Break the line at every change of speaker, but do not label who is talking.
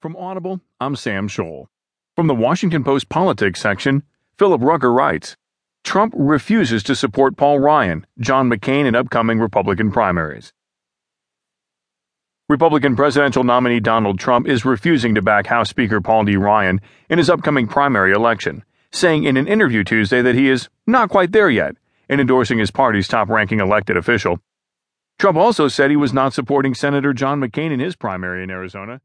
From Audible, I'm Sam Scholl. From the Washington Post Politics section, Philip Rucker writes Trump refuses to support Paul Ryan, John McCain in upcoming Republican primaries. Republican presidential nominee Donald Trump is refusing to back House Speaker Paul D. Ryan in his upcoming primary election, saying in an interview Tuesday that he is not quite there yet in endorsing his party's top ranking elected official. Trump also said he was not supporting Senator John McCain in his primary in Arizona